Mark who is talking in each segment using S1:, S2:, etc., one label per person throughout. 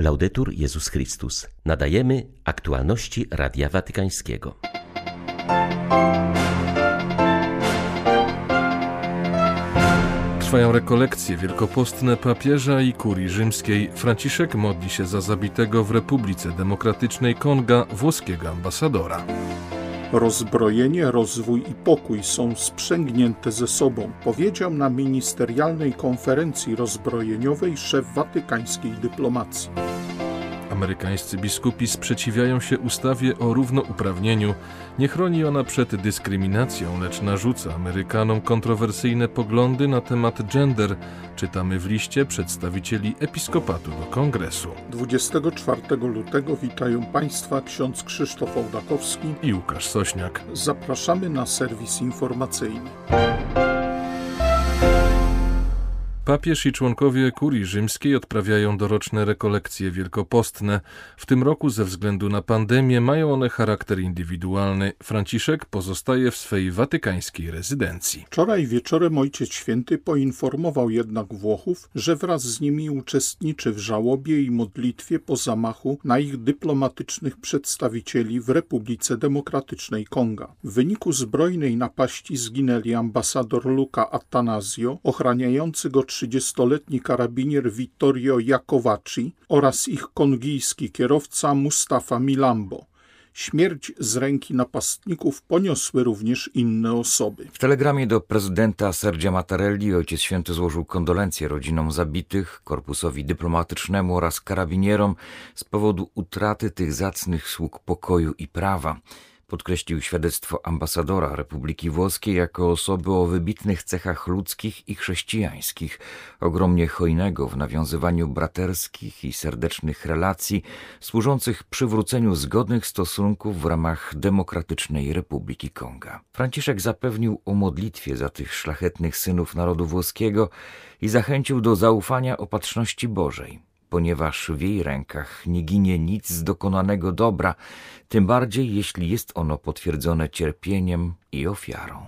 S1: Laudetur Jezus Chrystus. Nadajemy aktualności Radia Watykańskiego.
S2: Trwają rekolekcje wielkopostne papieża i kurii rzymskiej. Franciszek modli się za zabitego w Republice Demokratycznej Konga włoskiego ambasadora.
S3: Rozbrojenie, rozwój i pokój są sprzęgnięte ze sobą, powiedział na ministerialnej konferencji rozbrojeniowej szef watykańskiej dyplomacji.
S2: Amerykańscy biskupi sprzeciwiają się ustawie o równouprawnieniu. Nie chroni ona przed dyskryminacją, lecz narzuca Amerykanom kontrowersyjne poglądy na temat gender, czytamy w liście przedstawicieli episkopatu do kongresu.
S3: 24 lutego witają Państwa ksiądz Krzysztof Ołdakowski
S2: i Łukasz Sośniak.
S3: Zapraszamy na serwis informacyjny.
S2: Papież i członkowie kurii rzymskiej odprawiają doroczne rekolekcje wielkopostne. W tym roku ze względu na pandemię mają one charakter indywidualny. Franciszek pozostaje w swej watykańskiej rezydencji.
S3: Wczoraj wieczorem Ojciec Święty poinformował jednak Włochów, że wraz z nimi uczestniczy w żałobie i modlitwie po zamachu na ich dyplomatycznych przedstawicieli w Republice Demokratycznej Konga. W wyniku zbrojnej napaści zginęli ambasador Luca Attanasio, ochraniający go 30-letni karabinier Vittorio Jacovaci oraz ich kongijski kierowca Mustafa Milambo. Śmierć z ręki napastników poniosły również inne osoby.
S4: W telegramie do prezydenta Sergia Mattarelli Ojciec Święty złożył kondolencje rodzinom zabitych, korpusowi dyplomatycznemu oraz karabinierom z powodu utraty tych zacnych sług pokoju i prawa. Podkreślił świadectwo ambasadora Republiki Włoskiej jako osoby o wybitnych cechach ludzkich i chrześcijańskich, ogromnie hojnego w nawiązywaniu braterskich i serdecznych relacji, służących przywróceniu zgodnych stosunków w ramach Demokratycznej Republiki Konga. Franciszek zapewnił o modlitwie za tych szlachetnych synów narodu włoskiego i zachęcił do zaufania opatrzności Bożej ponieważ w jej rękach nie ginie nic z dokonanego dobra, tym bardziej jeśli jest ono potwierdzone cierpieniem i ofiarą.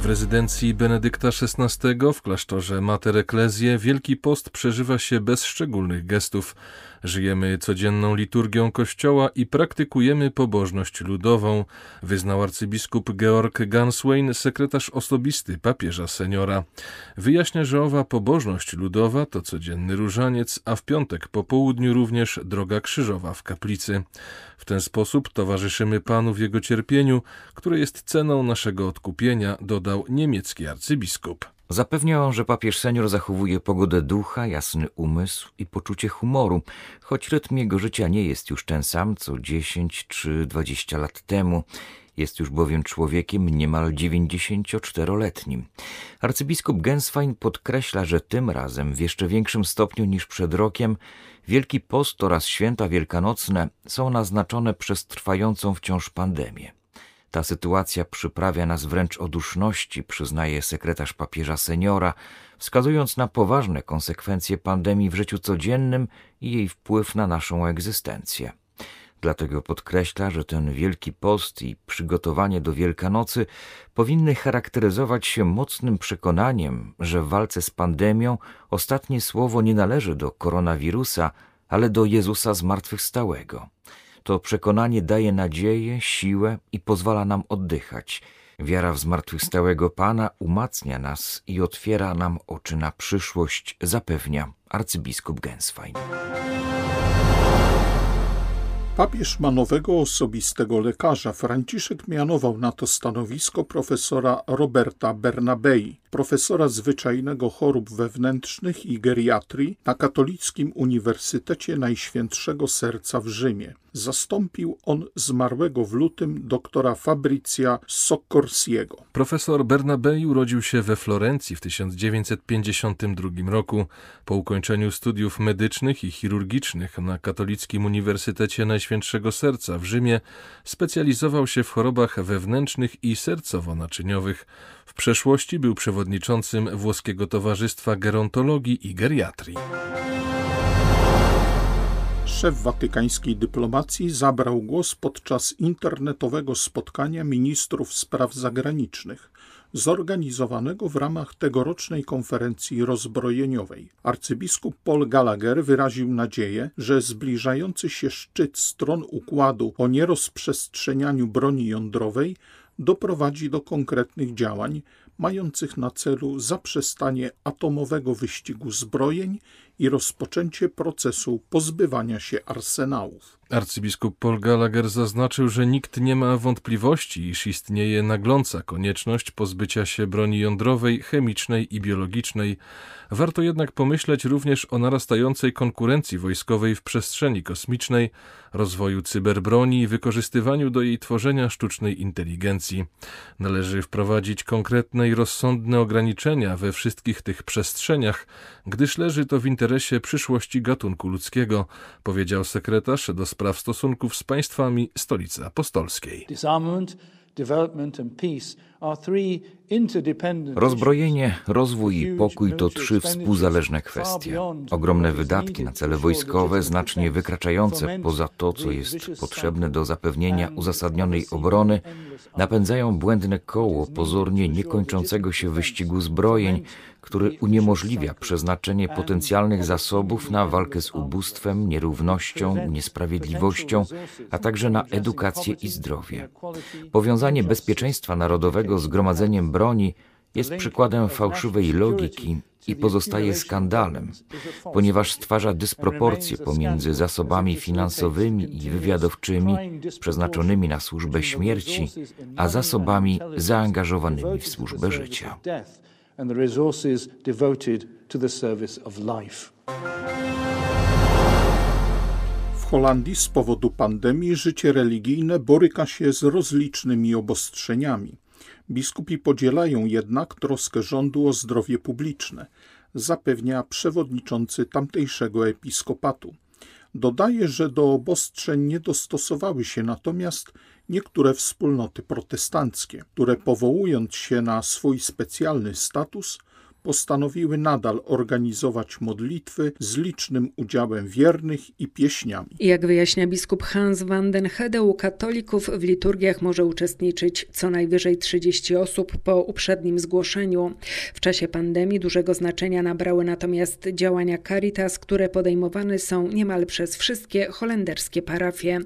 S2: W rezydencji Benedykta XVI w klasztorze Mater Ecclesiae Wielki Post przeżywa się bez szczególnych gestów. Żyjemy codzienną liturgią Kościoła i praktykujemy pobożność ludową, wyznał arcybiskup Georg Ganswein, sekretarz osobisty papieża seniora. Wyjaśnia, że owa pobożność ludowa to codzienny różaniec, a w piątek po południu również droga krzyżowa w kaplicy. W ten sposób towarzyszymy Panu w Jego cierpieniu, które jest ceną naszego odkupienia, dodał niemiecki arcybiskup.
S4: Zapewniał, że papież senior zachowuje pogodę ducha, jasny umysł i poczucie humoru, choć rytm jego życia nie jest już ten sam co 10 czy 20 lat temu. Jest już bowiem człowiekiem niemal 94-letnim. Arcybiskup Genswein podkreśla, że tym razem w jeszcze większym stopniu niż przed rokiem Wielki Post oraz święta wielkanocne są naznaczone przez trwającą wciąż pandemię. Ta sytuacja przyprawia nas wręcz o duszności, przyznaje sekretarz papieża seniora, wskazując na poważne konsekwencje pandemii w życiu codziennym i jej wpływ na naszą egzystencję. Dlatego podkreśla, że ten wielki post i przygotowanie do Wielkanocy powinny charakteryzować się mocnym przekonaniem, że w walce z pandemią ostatnie słowo nie należy do koronawirusa, ale do Jezusa zmartwychwstałego. To przekonanie daje nadzieję, siłę i pozwala nam oddychać. Wiara w zmartwychwstałego Pana umacnia nas i otwiera nam oczy na przyszłość, zapewnia arcybiskup Genswein.
S3: Papież ma nowego osobistego lekarza. Franciszek mianował na to stanowisko profesora Roberta Bernabei, profesora zwyczajnego chorób wewnętrznych i geriatrii na Katolickim Uniwersytecie Najświętszego Serca w Rzymie. Zastąpił on zmarłego w lutym doktora Fabrizia Soccorsiego.
S2: Profesor Bernabei urodził się we Florencji w 1952 roku. Po ukończeniu studiów medycznych i chirurgicznych na Katolickim Uniwersytecie Najświętszego Serca w Rzymie specjalizował się w chorobach wewnętrznych i sercowo-naczyniowych. W przeszłości był przewodniczącym Włoskiego Towarzystwa Gerontologii i Geriatrii.
S3: Szef watykańskiej dyplomacji zabrał głos podczas internetowego spotkania ministrów spraw zagranicznych. zorganizowanego w ramach tegorocznej konferencji rozbrojeniowej. Arcybiskup Paul Gallagher wyraził nadzieję, że zbliżający się szczyt stron układu o nierozprzestrzenianiu broni jądrowej doprowadzi do konkretnych działań mających na celu zaprzestanie atomowego wyścigu zbrojeń i rozpoczęcie procesu pozbywania się arsenałów.
S2: Arcybiskup Paul Gallagher zaznaczył, że nikt nie ma wątpliwości, iż istnieje nagląca konieczność pozbycia się broni jądrowej, chemicznej i biologicznej. Warto jednak pomyśleć również o narastającej konkurencji wojskowej w przestrzeni kosmicznej, rozwoju cyberbroni i wykorzystywaniu do jej tworzenia sztucznej inteligencji. Należy wprowadzić konkretne i rozsądne ograniczenia we wszystkich tych przestrzeniach, gdyż leży to w interesie przyszłości gatunku ludzkiego, powiedział sekretarz do stosunków z państwami Stolicy Apostolskiej.
S4: Rozbrojenie, rozwój i pokój to trzy współzależne kwestie. Ogromne wydatki na cele wojskowe, znacznie wykraczające poza to, co jest potrzebne do zapewnienia uzasadnionej obrony, napędzają błędne koło pozornie niekończącego się wyścigu zbrojeń, który uniemożliwia przeznaczenie potencjalnych zasobów na walkę z ubóstwem, nierównością, niesprawiedliwością, a także na edukację i zdrowie. Powiązanie bezpieczeństwa narodowego z gromadzeniem broni jest przykładem fałszywej logiki i pozostaje skandalem, ponieważ stwarza dysproporcje pomiędzy zasobami finansowymi i wywiadowczymi przeznaczonymi na służbę śmierci, a zasobami zaangażowanymi w służbę życia.
S3: W Holandii z powodu pandemii życie religijne boryka się z rozlicznymi obostrzeniami. Biskupi podzielają jednak troskę rządu o zdrowie publiczne, zapewnia przewodniczący tamtejszego episkopatu. Dodaje, że do obostrzeń nie dostosowały się natomiast niektóre wspólnoty protestanckie, które powołując się na swój specjalny status, postanowiły nadal organizować modlitwy z licznym udziałem wiernych i pieśniami.
S5: Jak wyjaśnia biskup Hans van den Hede, u katolików w liturgiach może uczestniczyć co najwyżej 30 osób po uprzednim zgłoszeniu. W czasie pandemii dużego znaczenia nabrały natomiast działania Caritas, które podejmowane są niemal przez wszystkie holenderskie parafie.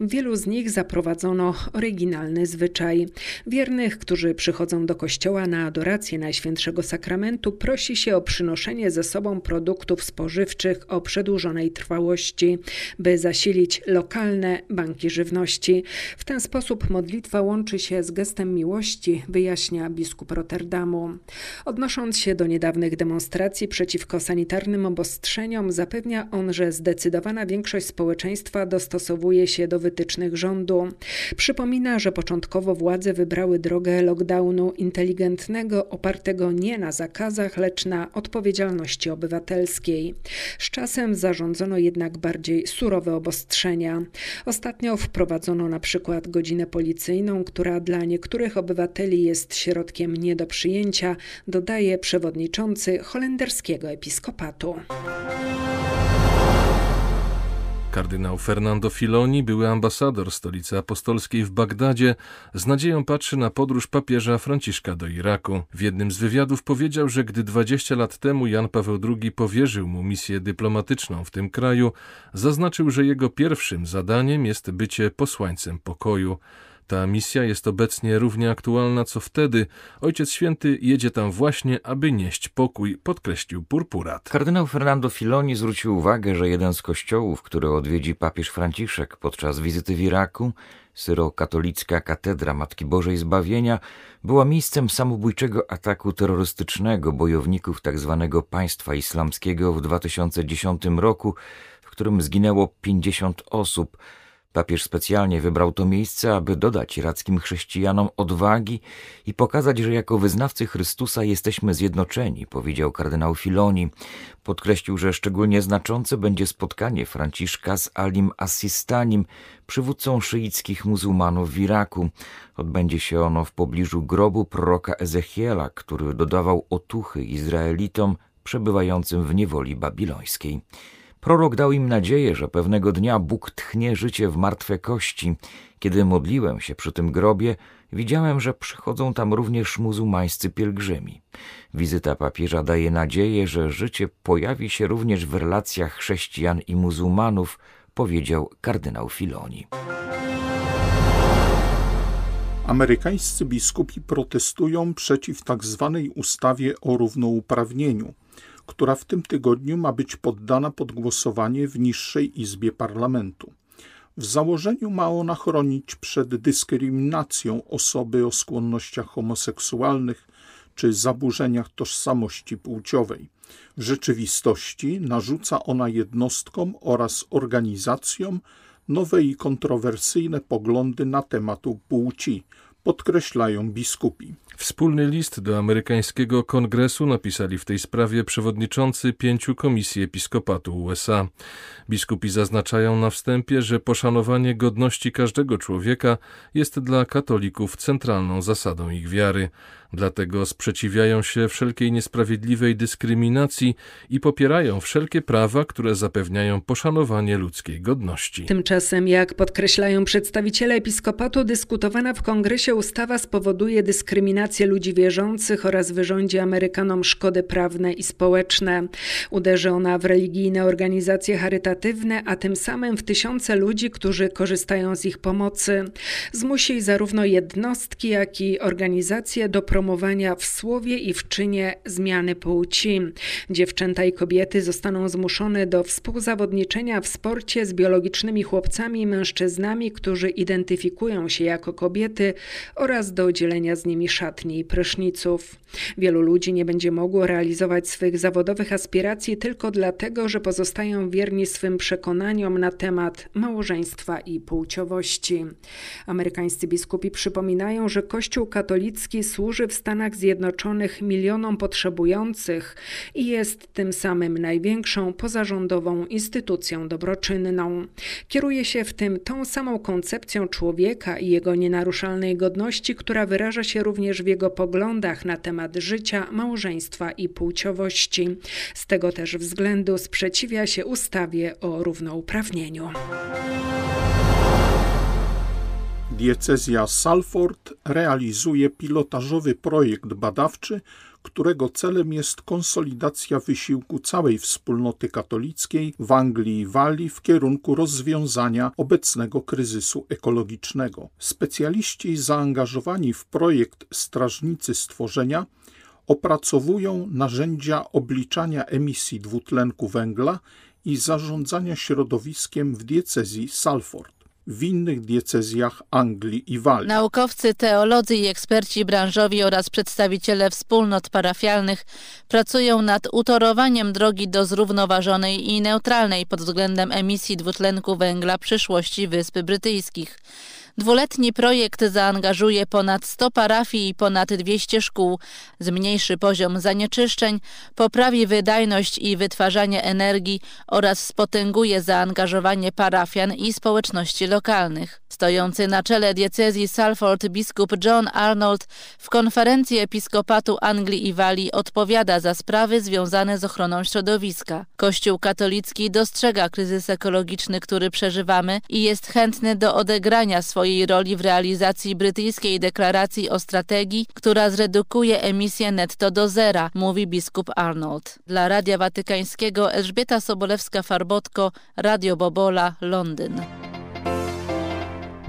S5: W wielu z nich zaprowadzono oryginalny zwyczaj. Wiernych, którzy przychodzą do kościoła na adorację Najświętszego Sakramentu, konsumentu prosi się o przynoszenie ze sobą produktów spożywczych o przedłużonej trwałości, by zasilić lokalne banki żywności. W ten sposób modlitwa łączy się z gestem miłości, wyjaśnia biskup Rotterdamu. Odnosząc się do niedawnych demonstracji przeciwko sanitarnym obostrzeniom, zapewnia on, że zdecydowana większość społeczeństwa dostosowuje się do wytycznych rządu. Przypomina, że początkowo władze wybrały drogę lockdownu inteligentnego, opartego nie na zakazach, nakazach, lecz na odpowiedzialności obywatelskiej. Z czasem zarządzono jednak bardziej surowe obostrzenia. Ostatnio wprowadzono na przykład godzinę policyjną, która dla niektórych obywateli jest środkiem nie do przyjęcia, dodaje przewodniczący holenderskiego episkopatu.
S2: Kardynał Fernando Filoni, były ambasador stolicy apostolskiej w Bagdadzie, z nadzieją patrzy na podróż papieża Franciszka do Iraku. W jednym z wywiadów powiedział, że gdy 20 lat temu Jan Paweł II powierzył mu misję dyplomatyczną w tym kraju, zaznaczył, że jego pierwszym zadaniem jest bycie posłańcem pokoju. Ta misja jest obecnie równie aktualna co wtedy. Ojciec Święty jedzie tam właśnie, aby nieść pokój, podkreślił purpurat.
S4: Kardynał Fernando Filoni zwrócił uwagę, że jeden z kościołów, który odwiedzi papież Franciszek podczas wizyty w Iraku, Syrokatolicka Katedra Matki Bożej Zbawienia, była miejscem samobójczego ataku terrorystycznego bojowników tzw. Tak państwa islamskiego w 2010 roku, w którym zginęło 50 osób, Papież specjalnie wybrał to miejsce, aby dodać irackim chrześcijanom odwagi i pokazać, że jako wyznawcy Chrystusa jesteśmy zjednoczeni, powiedział kardynał Filoni. Podkreślił, że szczególnie znaczące będzie spotkanie Franciszka z Alim Assistanim, przywódcą szyickich muzułmanów w Iraku. Odbędzie się ono w pobliżu grobu proroka Ezechiela, który dodawał otuchy Izraelitom przebywającym w niewoli babilońskiej. Prorok dał im nadzieję, że pewnego dnia Bóg tchnie życie w martwe kości. Kiedy modliłem się przy tym grobie, widziałem, że przychodzą tam również muzułmańscy pielgrzymi. Wizyta papieża daje nadzieję, że życie pojawi się również w relacjach chrześcijan i muzułmanów, powiedział kardynał Filoni.
S3: Amerykańscy biskupi protestują przeciw tzw. Tak ustawie o równouprawnieniu, która w tym tygodniu ma być poddana pod głosowanie w niższej izbie parlamentu. W założeniu ma ona chronić przed dyskryminacją osoby o skłonnościach homoseksualnych czy zaburzeniach tożsamości płciowej. W rzeczywistości narzuca ona jednostkom oraz organizacjom nowe i kontrowersyjne poglądy na temat płci, podkreślają biskupi.
S2: Wspólny list do amerykańskiego kongresu napisali w tej sprawie przewodniczący pięciu komisji episkopatu USA. Biskupi zaznaczają na wstępie, że poszanowanie godności każdego człowieka jest dla katolików centralną zasadą ich wiary. Dlatego sprzeciwiają się wszelkiej niesprawiedliwej dyskryminacji i popierają wszelkie prawa, które zapewniają poszanowanie ludzkiej godności.
S5: Tymczasem, jak podkreślają przedstawiciele episkopatu, dyskutowana w kongresie ustawa spowoduje dyskryminację ludzi wierzących oraz wyrządzi Amerykanom szkody prawne i społeczne. Uderzy ona w religijne organizacje charytatywne, a tym samym w tysiące ludzi, którzy korzystają z ich pomocy. Zmusi zarówno jednostki, jak i organizacje do promowania w słowie i w czynie zmiany płci. Dziewczęta i kobiety zostaną zmuszone do współzawodniczenia w sporcie z biologicznymi chłopcami i mężczyznami, którzy identyfikują się jako kobiety oraz do dzielenia z nimi pryszniców. Wielu ludzi nie będzie mogło realizować swych zawodowych aspiracji tylko dlatego, że pozostają wierni swym przekonaniom na temat małżeństwa i płciowości. Amerykańscy biskupi przypominają, że Kościół katolicki służy w Stanach Zjednoczonych milionom potrzebujących i jest tym samym największą pozarządową instytucją dobroczynną. Kieruje się w tym tą samą koncepcją człowieka i jego nienaruszalnej godności, która wyraża się również w jego poglądach na temat życia, małżeństwa i płciowości. Z tego też względu sprzeciwia się ustawie o równouprawnieniu.
S3: Diecezja Salford realizuje pilotażowy projekt badawczy, którego celem jest konsolidacja wysiłku całej wspólnoty katolickiej w Anglii i Walii w kierunku rozwiązania obecnego kryzysu ekologicznego. Specjaliści zaangażowani w projekt Strażnicy Stworzenia opracowują narzędzia obliczania emisji dwutlenku węgla i zarządzania środowiskiem w diecezji Salford w innych diecezjach Anglii i Walii.
S6: Naukowcy, teolodzy i eksperci branżowi oraz przedstawiciele wspólnot parafialnych pracują nad utorowaniem drogi do zrównoważonej i neutralnej pod względem emisji dwutlenku węgla przyszłości Wysp Brytyjskich. Dwuletni projekt zaangażuje ponad 100 parafii i ponad 200 szkół, zmniejszy poziom zanieczyszczeń, poprawi wydajność i wytwarzanie energii oraz spotęguje zaangażowanie parafian i społeczności lokalnych. Stojący na czele diecezji Salford biskup John Arnold w konferencji episkopatu Anglii i Walii odpowiada za sprawy związane z ochroną środowiska. Kościół katolicki dostrzega kryzys ekologiczny, który przeżywamy i jest chętny do odegrania swojej roli w realizacji brytyjskiej deklaracji o strategii, która zredukuje emisję netto do zera, mówi biskup Arnold. Dla Radia Watykańskiego Elżbieta Sobolewska-Farbotko, Radio Bobola, Londyn.